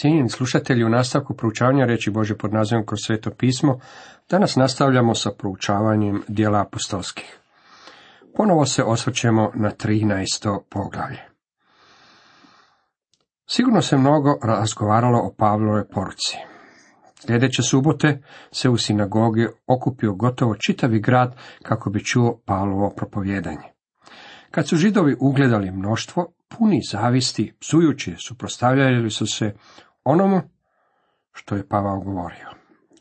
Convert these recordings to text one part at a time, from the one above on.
Cijenjeni slušatelji, u nastavku proučavanja reći Bože pod nazivom kroz sveto pismo, danas nastavljamo sa proučavanjem dijela apostolskih. Ponovo se osvrćemo na 13. poglavlje. Sigurno se mnogo razgovaralo o Pavlove poruci. Sljedeće subote se u sinagogi okupio gotovo čitavi grad kako bi čuo Pavlovo propovjedanje. Kad su židovi ugledali mnoštvo, puni zavisti, psujući, suprostavljali su se onomu što je Pavao govorio.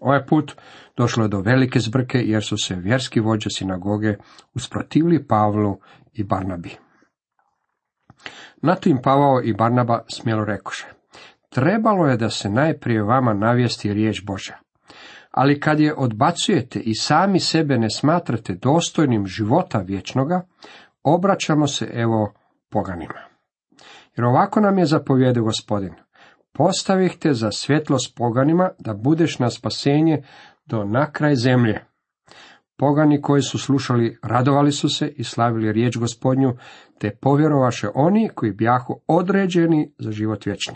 Ovaj put došlo je do velike zbrke jer su se vjerski vođe sinagoge usprotivili Pavlu i Barnabi. Na to im Pavao i Barnaba smjelo rekoše. Trebalo je da se najprije vama navijesti riječ Božja. Ali kad je odbacujete i sami sebe ne smatrate dostojnim života vječnoga, obraćamo se evo poganima. Jer ovako nam je zapovjedio gospodin. Postavih te za svjetlost poganima da budeš na spasenje do nakraj zemlje. Pogani koji su slušali radovali su se i slavili riječ gospodnju, te povjerovaše oni koji bjahu određeni za život vječni.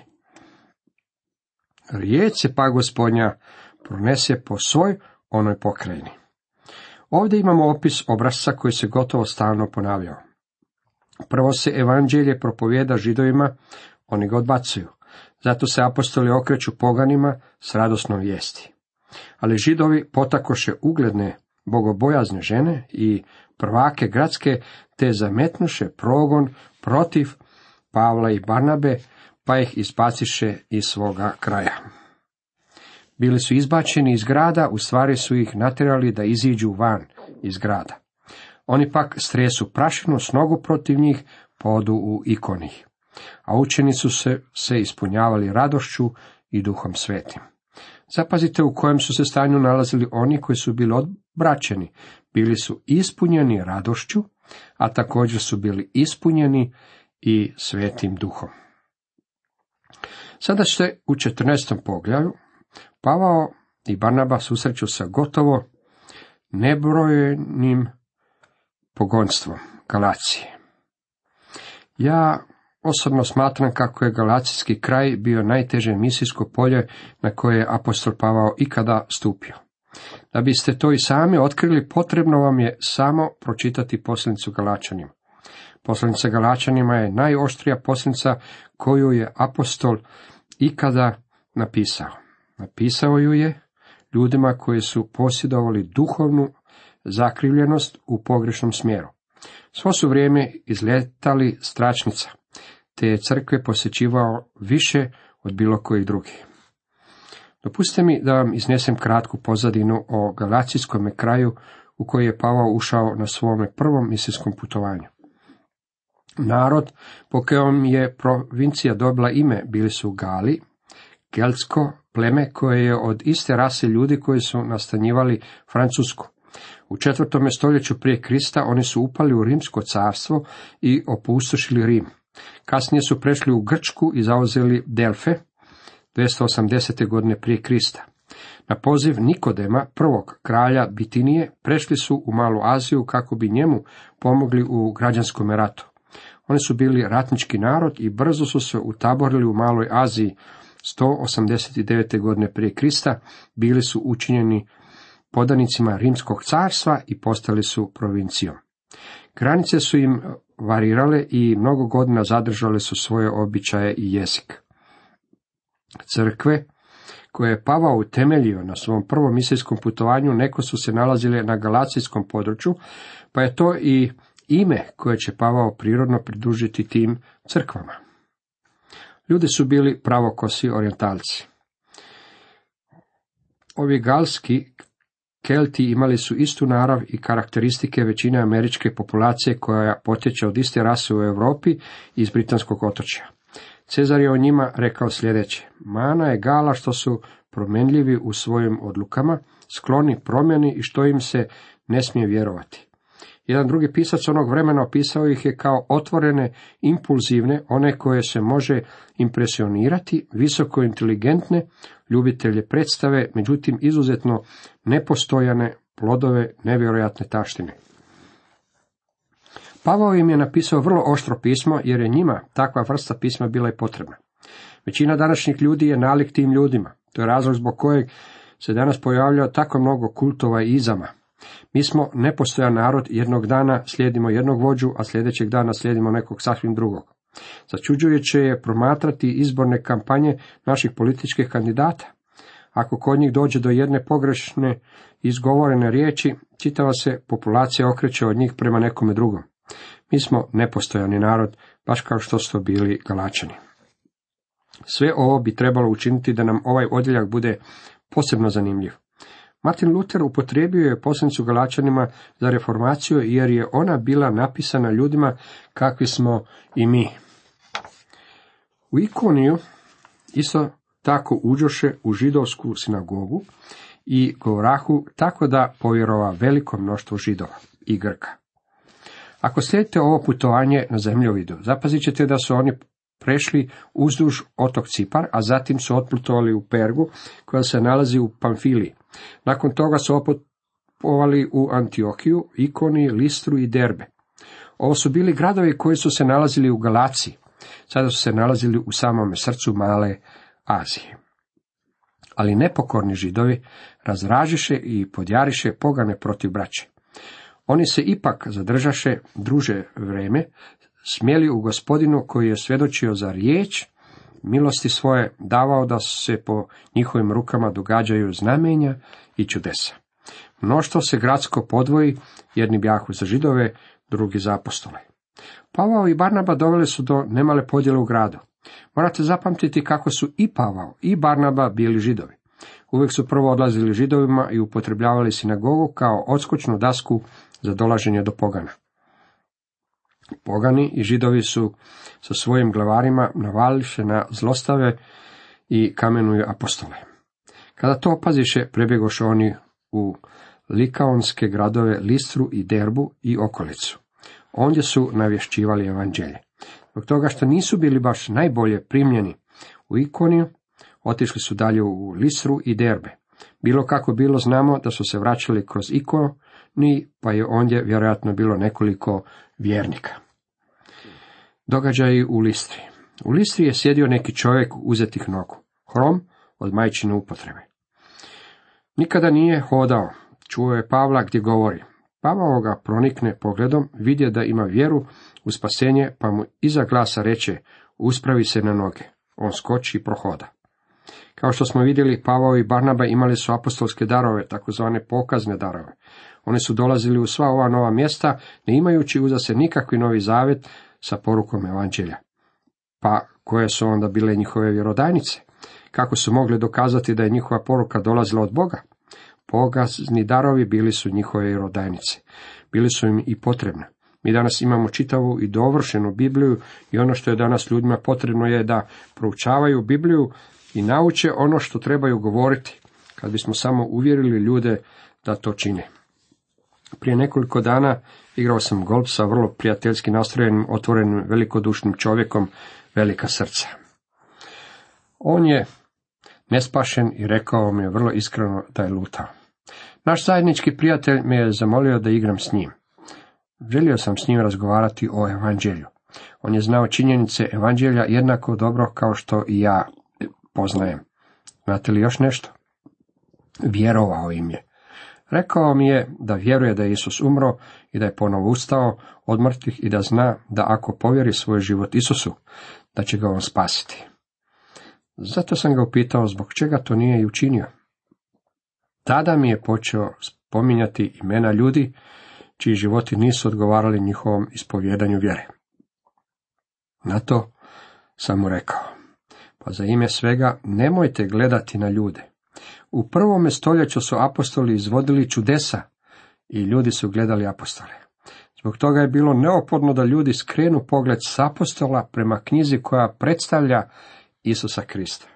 Riječ se pa gospodnja pronese po svoj onoj pokrajini. Ovdje imamo opis obrazca koji se gotovo stalno ponavljao. Prvo se evanđelje propovjeda židovima, oni ga odbacuju. Zato se apostoli okreću poganima s radosnom vijesti. Ali židovi potakoše ugledne bogobojazne žene i prvake gradske, te zametnuše progon protiv Pavla i Barnabe, pa ih izbaciše iz svoga kraja. Bili su izbačeni iz grada, u stvari su ih natjerali da iziđu van iz grada. Oni pak stresu prašinu s nogu protiv njih, podu u ikonih. A učeni su se, se ispunjavali radošću i duhom svetim. Zapazite u kojem su se stanju nalazili oni koji su bili odbraćeni. Bili su ispunjeni radošću, a također su bili ispunjeni i svetim duhom. Sada se u 14. poglavlju Pavao i Barnaba susreću sa gotovo nebrojenim pogonstvom Galacije. Ja osobno smatram kako je Galacijski kraj bio najteže misijsko polje na koje je apostol Pavao ikada stupio. Da biste to i sami otkrili, potrebno vam je samo pročitati posljednicu Galačanima. Poslanica Galačanima je najoštrija posljednica koju je apostol ikada napisao. Napisao ju je ljudima koji su posjedovali duhovnu zakrivljenost u pogrešnom smjeru. Svo su vrijeme izletali stračnica, te je crkve posjećivao više od bilo kojih drugih. Dopustite mi da vam iznesem kratku pozadinu o galacijskom kraju u koji je Pavao ušao na svome prvom misijskom putovanju. Narod po kojem je provincija dobila ime bili su Gali, Geltsko pleme koje je od iste rase ljudi koji su nastanjivali Francusku. U četvrtome stoljeću prije Krista oni su upali u Rimsko carstvo i opustošili Rim. Kasnije su prešli u Grčku i zauzeli Delfe 280. godine prije Krista. Na poziv Nikodema, prvog kralja Bitinije, prešli su u Malu Aziju kako bi njemu pomogli u građanskom ratu. Oni su bili ratnički narod i brzo su se utaborili u Maloj Aziji. 189. godine prije Krista bili su učinjeni podanicima Rimskog carstva i postali su provincijom. Granice su im varirale i mnogo godina zadržale su svoje običaje i jezik. Crkve koje je Pavao utemeljio na svom prvom misijskom putovanju, neko su se nalazile na galacijskom području, pa je to i ime koje će Pavao prirodno pridružiti tim crkvama. Ljudi su bili pravokosi orientalci. Ovi galski Kelti imali su istu narav i karakteristike većine američke populacije koja potječe od iste rase u Europi iz britanskog otočja. Cezar je o njima rekao sljedeće. Mana je gala što su promenljivi u svojim odlukama, skloni promjeni i što im se ne smije vjerovati. Jedan drugi pisac onog vremena opisao ih je kao otvorene, impulzivne, one koje se može impresionirati, visoko inteligentne, ljubitelje predstave, međutim izuzetno nepostojane plodove nevjerojatne taštine. Pavao im je napisao vrlo oštro pismo, jer je njima takva vrsta pisma bila i potrebna. Većina današnjih ljudi je nalik tim ljudima. To je razlog zbog kojeg se danas pojavljao tako mnogo kultova i izama. Mi smo nepostojan narod, jednog dana slijedimo jednog vođu, a sljedećeg dana slijedimo nekog sasvim drugog. Začuđujuće je promatrati izborne kampanje naših političkih kandidata. Ako kod njih dođe do jedne pogrešne izgovorene riječi, čitava se populacija okreće od njih prema nekome drugom. Mi smo nepostojani narod, baš kao što su bili galačani. Sve ovo bi trebalo učiniti da nam ovaj odjeljak bude posebno zanimljiv. Martin Luther upotrijebio je poslanicu Galačanima za reformaciju jer je ona bila napisana ljudima kakvi smo i mi. U ikoniju isto tako uđoše u židovsku sinagogu i govorahu tako da povjerova veliko mnoštvo židova i Grka. Ako slijedite ovo putovanje na zemljovidu, zapazit ćete da su oni prešli uzduž otok Cipar, a zatim su otputovali u Pergu, koja se nalazi u Pamfiliji. Nakon toga su otputovali u Antiohiju, Ikoni, Listru i Derbe. Ovo su bili gradovi koji su se nalazili u Galaciji. Sada su se nalazili u samome srcu male Azije. Ali nepokorni židovi razražiše i podjariše pogane protiv braće. Oni se ipak zadržaše druže vreme, smjeli u gospodinu koji je svjedočio za riječ, milosti svoje davao da se po njihovim rukama događaju znamenja i čudesa. Mnoštvo se gradsko podvoji, jedni bjahu za židove, drugi za apostole. Pavao i Barnaba doveli su do nemale podjele u gradu. Morate zapamtiti kako su i Pavao i Barnaba bili židovi. Uvijek su prvo odlazili židovima i upotrebljavali sinagogu kao odskočnu dasku za dolaženje do pogana. Pogani i židovi su sa svojim glavarima navališe na zlostave i kamenuju apostole. Kada to opaziše, prebjegoše oni u likaonske gradove Listru i Derbu i okolicu. Ondje su navješćivali evanđelje. Zbog toga što nisu bili baš najbolje primljeni u ikoniju, otišli su dalje u Listru i Derbe. Bilo kako bilo znamo da su se vraćali kroz ikoni, pa je ondje vjerojatno bilo nekoliko vjernika. Događaji u Listri. U Listri je sjedio neki čovjek uzetih nogu, hrom od majčine upotrebe. Nikada nije hodao, čuo je Pavla gdje govori. Pavao ga pronikne pogledom, vidje da ima vjeru u spasenje, pa mu iza glasa reče, uspravi se na noge. On skoči i prohoda. Kao što smo vidjeli, Pavao i Barnaba imali su apostolske darove, takozvane pokazne darove. Oni su dolazili u sva ova nova mjesta, ne imajući uza se nikakvi novi zavet sa porukom evanđelja. Pa koje su onda bile njihove vjerodajnice? Kako su mogli dokazati da je njihova poruka dolazila od Boga? Pogazni darovi bili su njihove vjerodajnice. Bili su im i potrebne. Mi danas imamo čitavu i dovršenu Bibliju i ono što je danas ljudima potrebno je da proučavaju Bibliju i nauče ono što trebaju govoriti, kad bismo samo uvjerili ljude da to čine. Prije nekoliko dana igrao sam golf sa vrlo prijateljski nastrojenim, otvorenim, velikodušnim čovjekom, velika srca. On je nespašen i rekao mi je vrlo iskreno da je lutao. Naš zajednički prijatelj me je zamolio da igram s njim. Želio sam s njim razgovarati o evanđelju. On je znao činjenice evanđelja jednako dobro kao što i ja poznajem. Znate li još nešto? Vjerovao im je. Rekao mi je da vjeruje da je Isus umro i da je ponovo ustao od mrtvih i da zna da ako povjeri svoj život Isusu, da će ga on spasiti. Zato sam ga upitao zbog čega to nije i učinio. Tada mi je počeo spominjati imena ljudi čiji životi nisu odgovarali njihovom ispovjedanju vjere. Na to sam mu rekao, pa za ime svega nemojte gledati na ljude. U prvome stoljeću su apostoli izvodili čudesa i ljudi su gledali apostole. Zbog toga je bilo neophodno da ljudi skrenu pogled s apostola prema knjizi koja predstavlja Isusa Krista.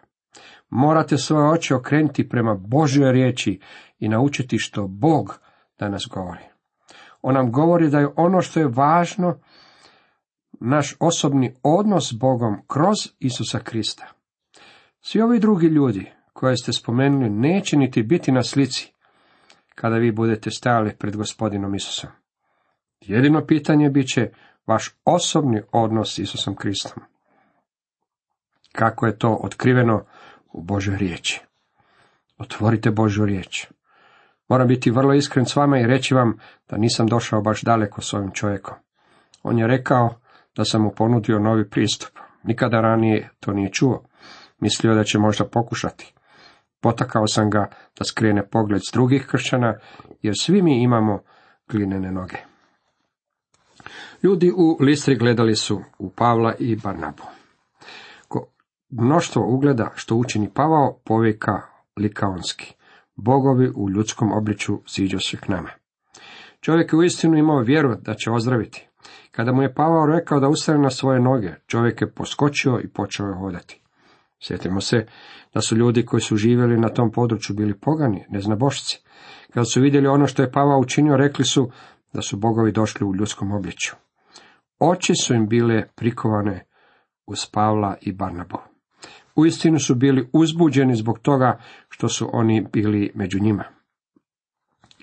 Morate svoje oči okrenuti prema Božjoj riječi i naučiti što Bog danas govori. On nam govori da je ono što je važno naš osobni odnos s Bogom kroz Isusa Krista. Svi ovi drugi ljudi koje ste spomenuli neće niti biti na slici kada vi budete stajali pred gospodinom Isusom. Jedino pitanje bit će vaš osobni odnos s Isusom Kristom. Kako je to otkriveno u Božoj riječi. Otvorite Božju riječ. Moram biti vrlo iskren s vama i reći vam da nisam došao baš daleko s ovim čovjekom. On je rekao da sam mu ponudio novi pristup. Nikada ranije to nije čuo. Mislio da će možda pokušati. Potakao sam ga da skrene pogled s drugih kršćana, jer svi mi imamo glinene noge. Ljudi u Listri gledali su u Pavla i Barnabu. Ko mnoštvo ugleda što učini Pavao povika likaonski. Bogovi u ljudskom obliču ziđo se k nama. Čovjek je uistinu imao vjeru da će ozdraviti. Kada mu je Pavao rekao da ustane na svoje noge, čovjek je poskočio i počeo je hodati. Sjetimo se da su ljudi koji su živjeli na tom području bili pogani, neznabošci. Kada su vidjeli ono što je Pavao učinio, rekli su da su bogovi došli u ljudskom obličju. Oči su im bile prikovane uz Pavla i Barnabu. Uistinu su bili uzbuđeni zbog toga što su oni bili među njima.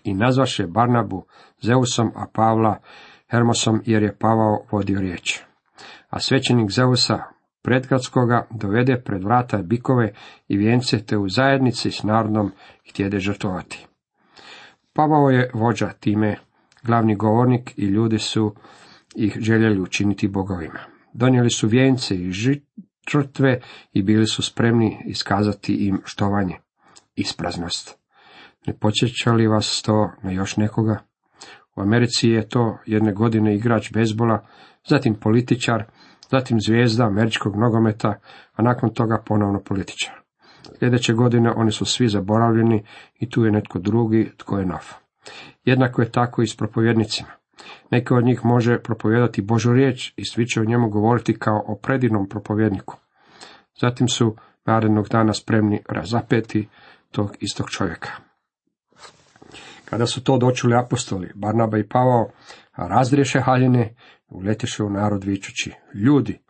I nazvaše Barnabu Zeusom, a Pavla Hermosom, jer je Pavao vodio riječ. A svećenik Zeusa predgradskoga dovede pred vrata bikove i vijence, te u zajednici s narodom htjede žrtovati. Pavao je vođa time, glavni govornik i ljudi su ih željeli učiniti bogovima. Donijeli su vijence i žrtve i bili su spremni iskazati im štovanje, ispraznost. Ne počeća li vas to na još nekoga? U Americi je to jedne godine igrač bezbola, zatim političar, zatim zvijezda američkog nogometa, a nakon toga ponovno političar. Sljedeće godine oni su svi zaboravljeni i tu je netko drugi tko je nov. Jednako je tako i s propovjednicima. Neki od njih može propovijedati Božu riječ i svi će o njemu govoriti kao o predivnom propovjedniku. Zatim su narednog dana spremni razapeti tog istog čovjeka. Kada su to dočuli apostoli, Barnaba i Pavao, razriješe haljine, uletješe u narod vičući, ljudi,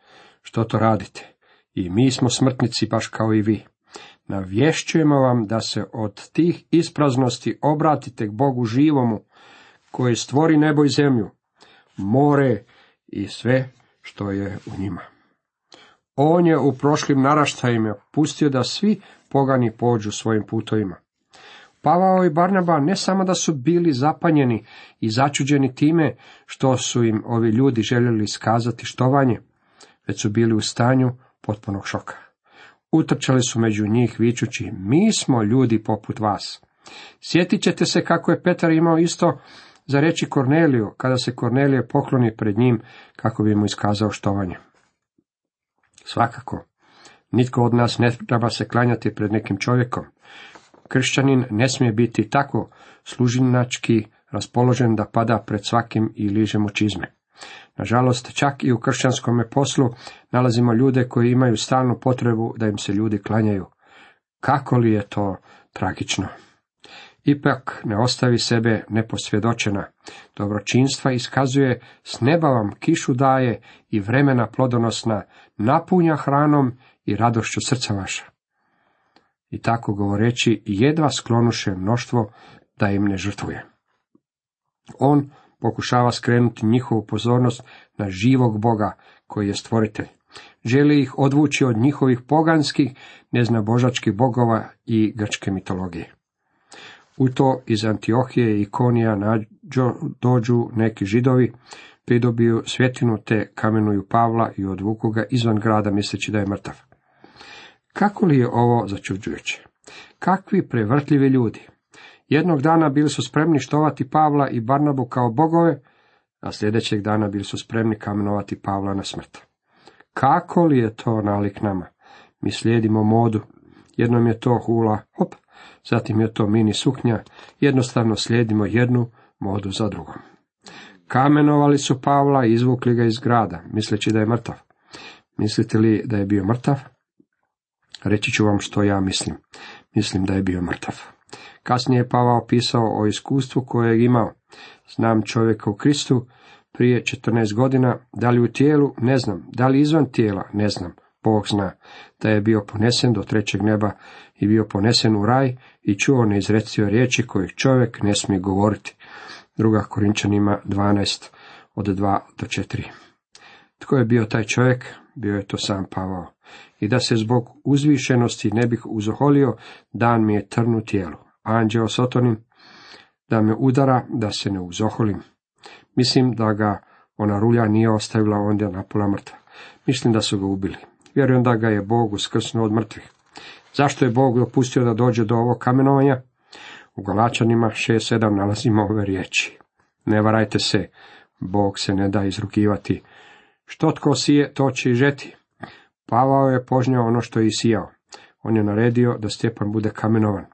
što to radite? I mi smo smrtnici baš kao i vi. Navješćujemo vam da se od tih ispraznosti obratite k Bogu živomu, koji stvori nebo i zemlju, more i sve što je u njima. On je u prošlim naraštajima pustio da svi pogani pođu svojim putovima. Pavao i Barnaba ne samo da su bili zapanjeni i začuđeni time što su im ovi ljudi željeli iskazati štovanje, već su bili u stanju potpunog šoka. Utrčali su među njih vičući, mi smo ljudi poput vas. Sjetit ćete se kako je Petar imao isto za reći Korneliju, kada se Kornelije pokloni pred njim kako bi mu iskazao štovanje. Svakako, nitko od nas ne treba se klanjati pred nekim čovjekom. Kršćanin ne smije biti tako služinački raspoložen da pada pred svakim i liže mu čizme. Nažalost, čak i u kršćanskom poslu nalazimo ljude koji imaju stalnu potrebu da im se ljudi klanjaju. Kako li je to tragično? Ipak ne ostavi sebe neposvjedočena. Dobročinstva iskazuje, s neba vam kišu daje i vremena plodonosna, napunja hranom i radošću srca vaša. I tako govoreći, jedva sklonuše mnoštvo da im ne žrtvuje. On pokušava skrenuti njihovu pozornost na živog Boga koji je stvoritelj. Želi ih odvući od njihovih poganskih, neznabožačkih bogova i grčke mitologije. U to iz Antiohije i Konija nađo, dođu neki židovi, pridobiju svjetinu te kamenuju Pavla i odvuku ga izvan grada misleći da je mrtav. Kako li je ovo začuđujuće? Kakvi prevrtljivi ljudi! Jednog dana bili su spremni štovati Pavla i Barnabu kao bogove, a sljedećeg dana bili su spremni kamenovati Pavla na smrt. Kako li je to nalik nama? Mi slijedimo modu. Jednom je to hula, hop, zatim je to mini suknja, jednostavno slijedimo jednu modu za drugom. Kamenovali su Pavla i izvukli ga iz grada, misleći da je mrtav. Mislite li da je bio mrtav? Reći ću vam što ja mislim. Mislim da je bio mrtav. Kasnije je Pavao pisao o iskustvu koje je imao. Znam čovjeka u Kristu prije 14 godina, da li u tijelu, ne znam, da li izvan tijela, ne znam, Bog zna, da je bio ponesen do trećeg neba i bio ponesen u raj i čuo neizrecio riječi kojih čovjek ne smije govoriti. Druga Korinčanima 12 od 2 do 4. Tko je bio taj čovjek? Bio je to sam Pavao. I da se zbog uzvišenosti ne bih uzoholio, dan mi je trnu tijelu. Anđeo sotonim, da me udara, da se ne uzoholim. Mislim da ga ona rulja nije ostavila ondje napola mrtva. Mislim da su ga ubili. Vjerujem da ga je Bog uskrsnuo od mrtvih. Zašto je Bog dopustio da dođe do ovog kamenovanja? U Galačanima 6.7 nalazimo ove riječi. Ne varajte se, Bog se ne da izrukivati. Što tko sije, to će i žeti. Pavao je požnjao ono što je isijao. On je naredio da Stjepan bude kamenovan.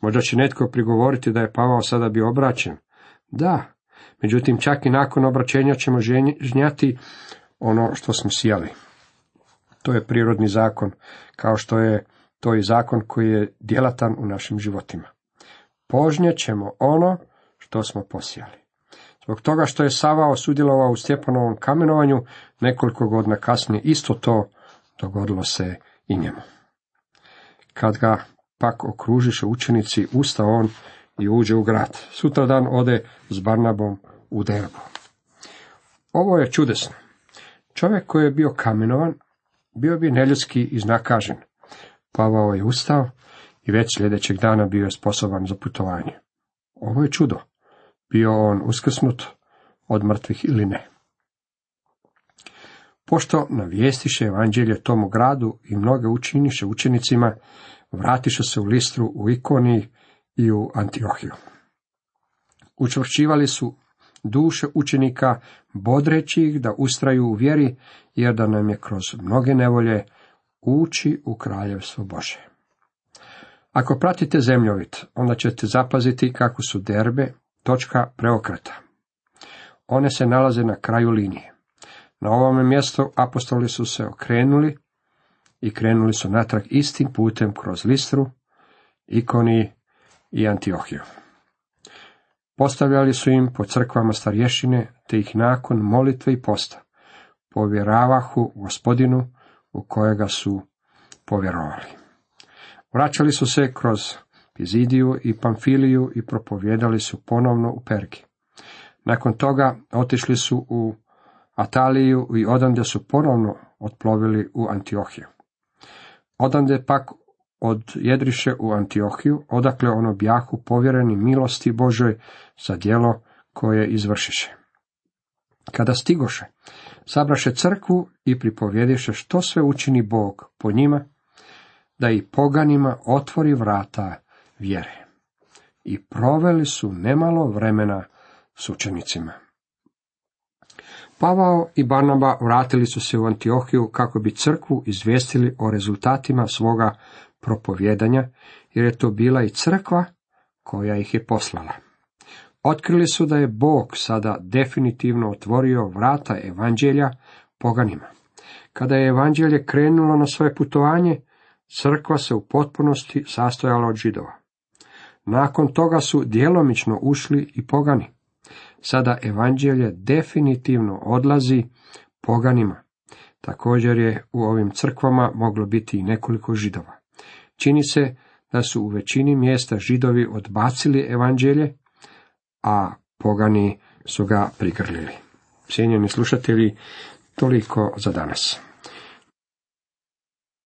Možda će netko prigovoriti da je Pavao sada bio obraćen. Da, međutim čak i nakon obraćenja ćemo žnjati ono što smo sijali. To je prirodni zakon, kao što je to i zakon koji je djelatan u našim životima. Požnje ćemo ono što smo posijali. Zbog toga što je Savao sudjelovao u Stjepanovom kamenovanju, nekoliko godina kasnije isto to dogodilo se i njemu. Kad ga pak okružiše učenici, usta on i uđe u grad. Sutradan ode s Barnabom u Derbu. Ovo je čudesno. Čovjek koji je bio kamenovan, bio bi neljudski iznakažen. Pavao je ustao i već sljedećeg dana bio je sposoban za putovanje. Ovo je čudo. Bio on uskrsnut od mrtvih ili ne. Pošto navijestiše evanđelje tomu gradu i mnoge učiniše učenicima, vratiše se u Listru, u Ikoniji i u Antiohiju. Učvršćivali su duše učenika, bodreći ih da ustraju u vjeri, jer da nam je kroz mnoge nevolje ući u kraljevstvo Bože. Ako pratite zemljovit, onda ćete zapaziti kako su derbe točka preokreta. One se nalaze na kraju linije. Na ovome mjestu apostoli su se okrenuli i krenuli su natrag istim putem kroz Listru, Ikoni i Antiohiju. Postavljali su im po crkvama starješine, te ih nakon molitve i posta povjeravahu gospodinu u kojega su povjerovali. Vraćali su se kroz Pizidiju i Pamfiliju i propovjedali su ponovno u Pergi. Nakon toga otišli su u Ataliju i odande su ponovno otplovili u Antiohiju. Odande pak od jedriše u Antiohiju, odakle ono bjahu povjereni milosti Božoj za djelo koje izvršiše. Kada stigoše, sabraše crkvu i pripovjediše što sve učini Bog po njima, da i poganima otvori vrata vjere. I proveli su nemalo vremena s učenicima. Pavao i Barnaba vratili su se u Antiohiju kako bi crkvu izvijestili o rezultatima svoga propovjedanja, jer je to bila i crkva koja ih je poslala. Otkrili su da je Bog sada definitivno otvorio vrata evanđelja poganima. Kada je evanđelje krenulo na svoje putovanje, crkva se u potpunosti sastojala od židova. Nakon toga su djelomično ušli i pogani. Sada evanđelje definitivno odlazi poganima. Također je u ovim crkvama moglo biti i nekoliko židova. Čini se da su u većini mjesta židovi odbacili evanđelje, a pogani su ga prigrlili. Cijenjeni slušatelji, toliko za danas.